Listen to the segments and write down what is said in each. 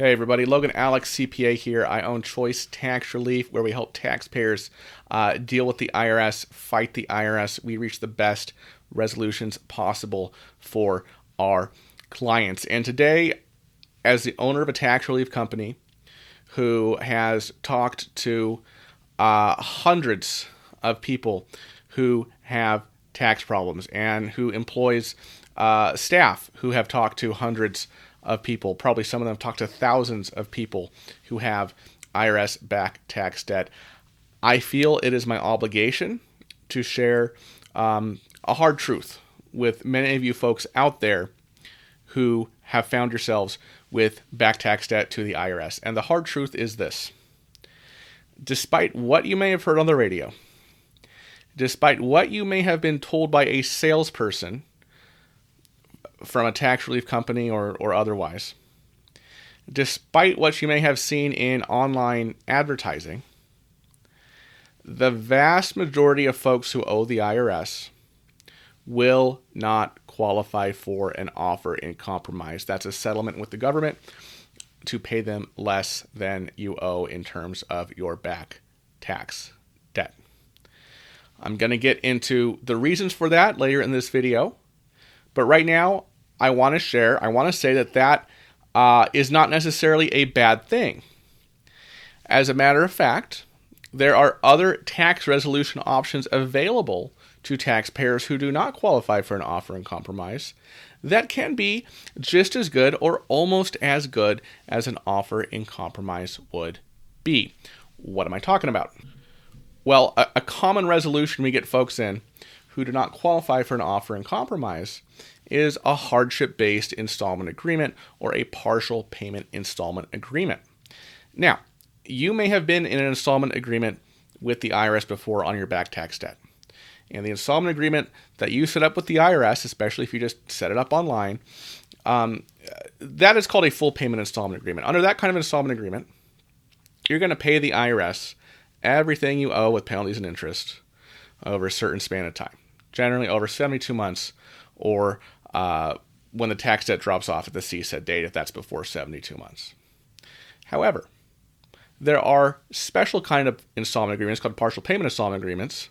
Hey everybody, Logan Allec CPA here. I own Choice Tax Relief, where we help taxpayers uh, deal with the IRS, fight the IRS. We reach the best resolutions possible for our clients. And today, as the owner of a tax relief company who has talked to uh, hundreds of people who have tax problems and who employs uh, staff who have talked to hundreds of people. Probably some of them talk to thousands of people who have IRS back tax debt. I feel it is my obligation to share um, a hard truth with many of you folks out there who have found yourselves with back tax debt to the IRS. And the hard truth is this despite what you may have heard on the radio, despite what you may have been told by a salesperson from a tax relief company or, or otherwise, despite what you may have seen in online advertising, the vast majority of folks who owe the IRS will not qualify for an offer in compromise. That's a settlement with the government to pay them less than you owe in terms of your back tax debt. I'm going to get into the reasons for that later in this video. But right now, I want to share, I want to say that that uh, is not necessarily a bad thing. As a matter of fact, there are other tax resolution options available to taxpayers who do not qualify for an offer in compromise that can be just as good or almost as good as an offer in compromise would be. What am I talking about? Well, a, a common resolution we get folks in who do not qualify for an offer in compromise is a hardship based installment agreement or a partial payment installment agreement. Now, you may have been in an installment agreement with the IRS before on your back tax debt. And the installment agreement that you set up with the IRS, especially if you just set it up online, um, that is called a full payment installment agreement. Under that kind of installment agreement, you're going to pay the IRS everything you owe with penalties and interest over a certain span of time, generally over 72 months or uh, when the tax debt drops off at the CSED date, if that's before 72 months. However, there are special kind of installment agreements called partial payment installment agreements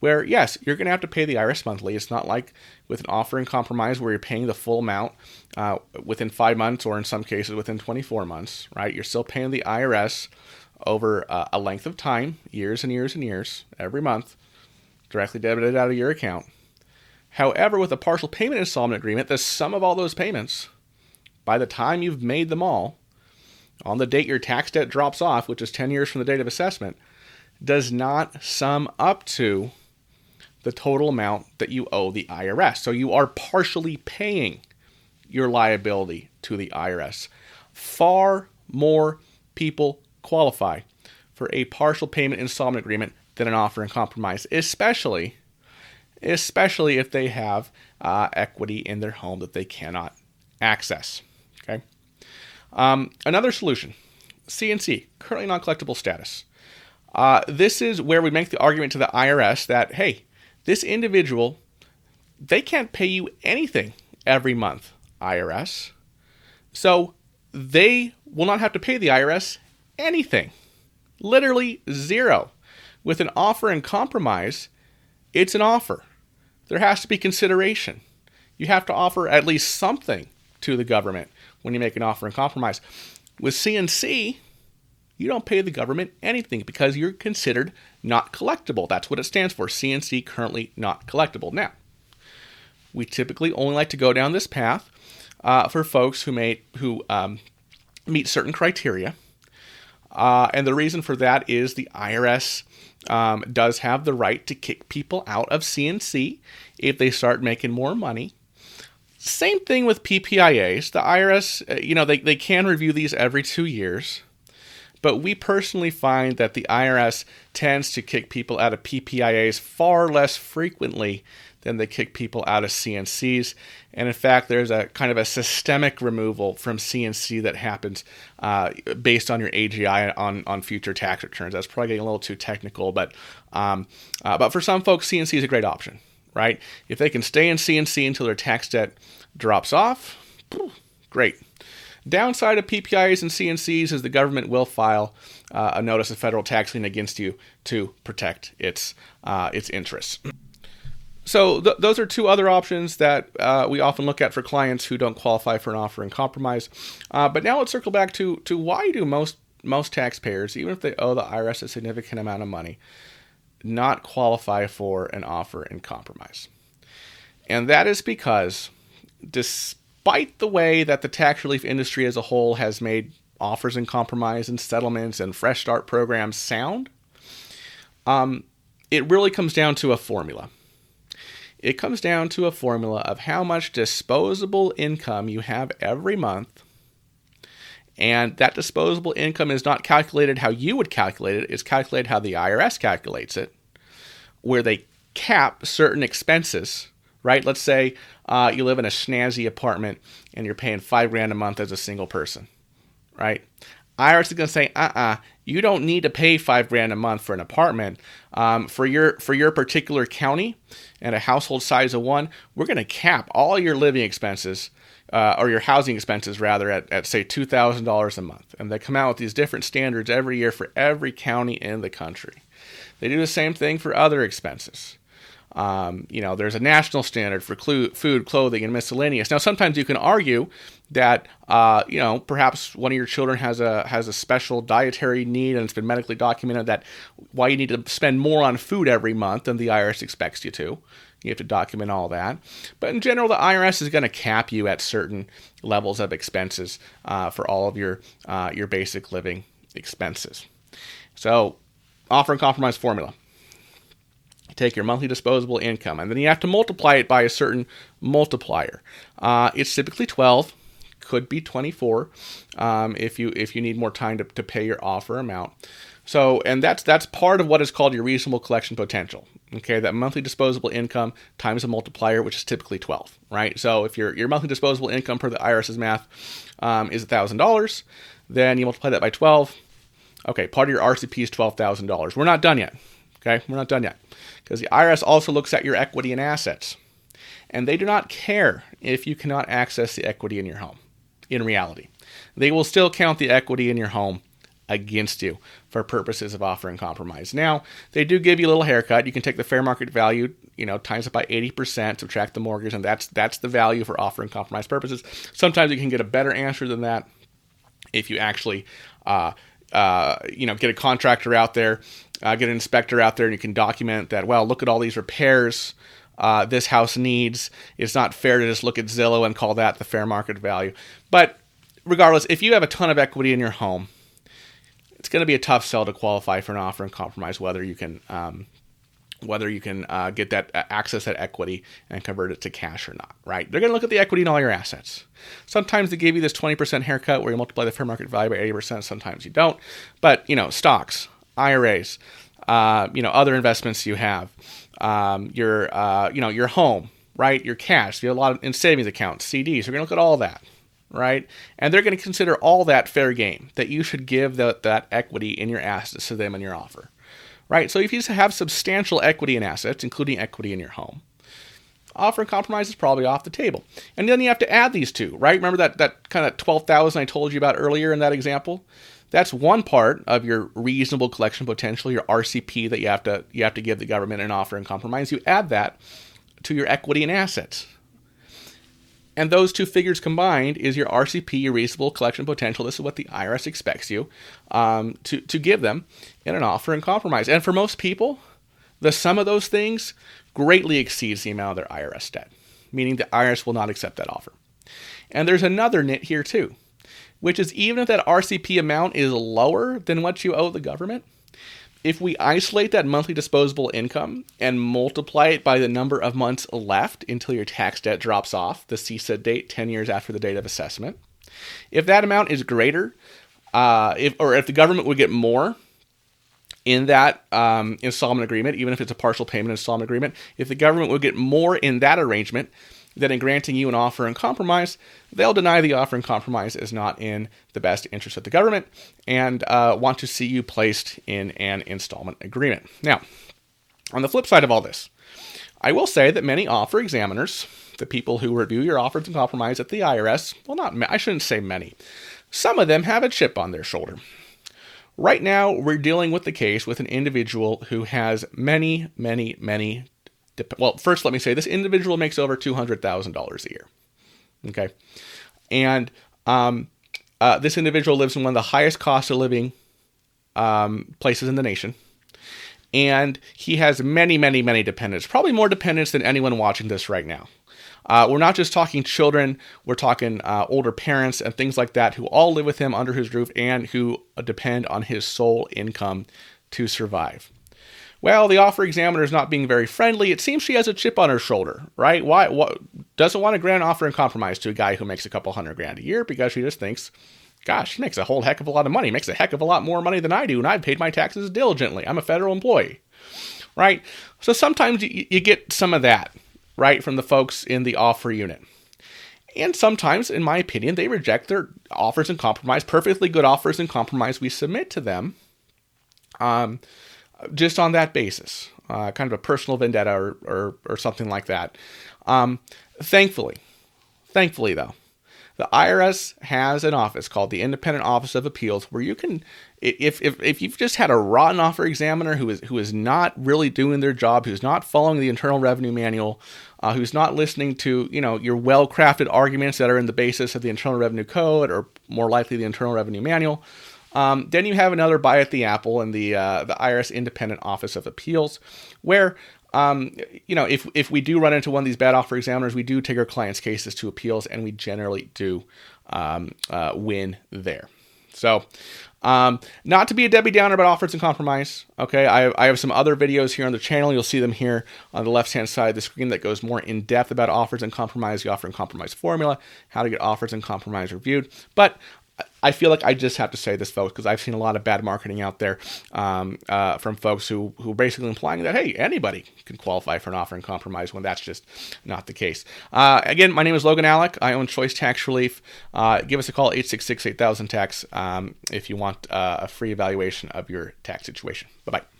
where yes you're going to have to pay the irs monthly it's not like with an offer in compromise where you're paying the full amount uh, within five months or in some cases within 24 months right you're still paying the irs over uh, a length of time years and years and years every month directly debited out of your account however with a partial payment installment agreement the sum of all those payments by the time you've made them all on the date your tax debt drops off, which is 10 years from the date of assessment, does not sum up to the total amount that you owe the IRS. So you are partially paying your liability to the IRS. Far more people qualify for a partial payment installment agreement than an offer and compromise, especially especially if they have uh, equity in their home that they cannot access. Okay. Um, another solution CNC, currently non collectible status. Uh, this is where we make the argument to the IRS that, hey, this individual, they can't pay you anything every month, IRS. So they will not have to pay the IRS anything. Literally zero. With an offer and compromise, it's an offer. There has to be consideration. You have to offer at least something to the government when you make an offer and compromise. With CNC, you don't pay the government anything because you're considered not collectible. That's what it stands for. CNC currently not collectible. Now, we typically only like to go down this path uh, for folks who may who um, meet certain criteria, uh, and the reason for that is the IRS um, does have the right to kick people out of CNC if they start making more money same thing with PPIAs. The IRS, uh, you know, they, they can review these every two years, but we personally find that the IRS tends to kick people out of PPIAs far less frequently than they kick people out of CNCs. And in fact, there's a kind of a systemic removal from CNC that happens uh, based on your AGI on, on future tax returns. That's probably getting a little too technical, but um, uh, but for some folks, CNC is a great option right? If they can stay in CNC until their tax debt drops off, great. Downside of PPIs and CNCs is the government will file uh, a notice of federal tax lien against you to protect its uh, its interests. So th- those are two other options that uh, we often look at for clients who don't qualify for an offer in compromise. Uh, but now let's circle back to to why do most most taxpayers, even if they owe the IRS a significant amount of money, not qualify for an offer in compromise? And that is because, despite the way that the tax relief industry as a whole has made offers and compromise and settlements and fresh start programs sound, um, it really comes down to a formula. It comes down to a formula of how much disposable income you have every month. And that disposable income is not calculated how you would calculate it, it's calculated how the IRS calculates it, where they cap certain expenses, right? Let's say uh, you live in a snazzy apartment and you're paying five grand a month as a single person, right? IRS is going to say, uh uh-uh, uh you don't need to pay five grand a month for an apartment. Um, for your for your particular county and a household size of one, we're going to cap all your living expenses uh, or your housing expenses rather at, at say two thousand dollars a month, and they come out with these different standards every year for every county in the country. They do the same thing for other expenses. Um, you know, there's a national standard for food, clothing, and miscellaneous. Now, sometimes you can argue that uh, you know perhaps one of your children has a has a special dietary need and it's been medically documented that why you need to spend more on food every month than the IRS expects you to. You have to document all that. But in general, the IRS is going to cap you at certain levels of expenses uh, for all of your uh, your basic living expenses. So, offer and compromise formula take your monthly disposable income, and then you have to multiply it by a certain multiplier. Uh, it's typically 12, could be 24 um, if you if you need more time to, to pay your offer amount. So, and that's that's part of what is called your reasonable collection potential. Okay, that monthly disposable income times a multiplier, which is typically 12, right? So, if your your monthly disposable income per the IRS's math um, is thousand dollars, then you multiply that by 12. Okay, part of your RCP is twelve thousand dollars. We're not done yet. Okay, we're not done yet because the IRS also looks at your equity and assets. And they do not care if you cannot access the equity in your home in reality. They will still count the equity in your home against you for purposes of offering compromise. Now, they do give you a little haircut. You can take the fair market value, you know, times it by 80%, subtract the mortgage, and that's that's the value for offering compromise purposes. Sometimes you can get a better answer than that if you actually uh, uh, you know, get a contractor out there, uh, get an inspector out there, and you can document that. Well, look at all these repairs uh, this house needs. It's not fair to just look at Zillow and call that the fair market value. But regardless, if you have a ton of equity in your home, it's going to be a tough sell to qualify for an offer and compromise whether you can um, whether you can uh, get that uh, access that equity and convert it to cash or not, right? They're going to look at the equity in all your assets. Sometimes they give you this 20% haircut where you multiply the fair market value by 80%. Sometimes you don't. But, you know, stocks, IRAs, uh, you know, other investments you have, um, your, uh, you know, your home, right? Your cash, you have a lot of in savings accounts, CDs. They're going to look at all that, right? And they're going to consider all that fair game that you should give the, that equity in your assets to them in your offer right? So if you have substantial equity in assets, including equity in your home, offer and compromise is probably off the table. And then you have to add these two, right? Remember that that kind of 12,000 I told you about earlier in that example? That's one part of your reasonable collection potential, your RCP that you have to you have to give the government an offer and compromise. You add that to your equity and assets. And those two figures combined is your RCP, your reasonable collection potential. This is what the IRS expects you um, to, to give them in an offer and compromise. And for most people, the sum of those things greatly exceeds the amount of their IRS debt, meaning the IRS will not accept that offer. And there's another nit here too, which is even if that RCP amount is lower than what you owe the government, if we isolate that monthly disposable income and multiply it by the number of months left until your tax debt drops off, the CSED date 10 years after the date of assessment, if that amount is greater, uh, if or if the government would get more in that um, installment agreement, even if it's a partial payment installment agreement, if the government would get more in that arrangement, that in granting you an offer and compromise, they'll deny the offer and compromise is not in the best interest of the government and uh, want to see you placed in an installment agreement. Now, on the flip side of all this, I will say that many offer examiners, the people who review your offers and compromise at the IRS, well, not I shouldn't say many, some of them have a chip on their shoulder. Right now, we're dealing with the case with an individual who has many, many, many. Well, first, let me say this individual makes over $200,000 a year. Okay. And um, uh, this individual lives in one of the highest cost of living um, places in the nation. And he has many, many, many dependents, probably more dependents than anyone watching this right now. Uh, we're not just talking children, we're talking uh, older parents and things like that who all live with him under his roof and who depend on his sole income to survive. Well, the offer examiner is not being very friendly. It seems she has a chip on her shoulder, right? Why? What, doesn't want grant an offer and compromise to a guy who makes a couple hundred grand a year because she just thinks, gosh, he makes a whole heck of a lot of money. Makes a heck of a lot more money than I do, and I've paid my taxes diligently. I'm a federal employee, right? So sometimes you, you get some of that right, from the folks in the offer unit. And sometimes, in my opinion, they reject their offers and compromise, perfectly good offers and compromise we submit to them, um, just on that basis, uh, kind of a personal vendetta or, or, or something like that. Um, thankfully, thankfully though, the IRS has an office called the Independent Office of Appeals where you can if, if, if you've just had a rotten offer examiner who is who is not really doing their job, who's not following the Internal Revenue Manual, uh, who's not listening to you know your well-crafted arguments that are in the basis of the Internal Revenue Code or more likely the Internal Revenue Manual, um, then you have another bite at the apple in the uh, the IRS Independent Office of Appeals, where um, you know if if we do run into one of these bad offer examiners, we do take our clients' cases to appeals, and we generally do um, uh, win there. So, um, not to be a Debbie Downer about offers and compromise. Okay, I, I have some other videos here on the channel. You'll see them here on the left hand side of the screen that goes more in depth about offers and compromise, the offer and compromise formula, how to get offers and compromise reviewed. But I feel like I just have to say this, folks, because I've seen a lot of bad marketing out there um, uh, from folks who who are basically implying that hey, anybody can qualify for an offer and compromise when that's just not the case. Uh, again, my name is Logan Allec. I own Choice Tax Relief. Uh, give us a call 866 8000 tax um, if you want uh, a free evaluation of your tax situation. Bye bye.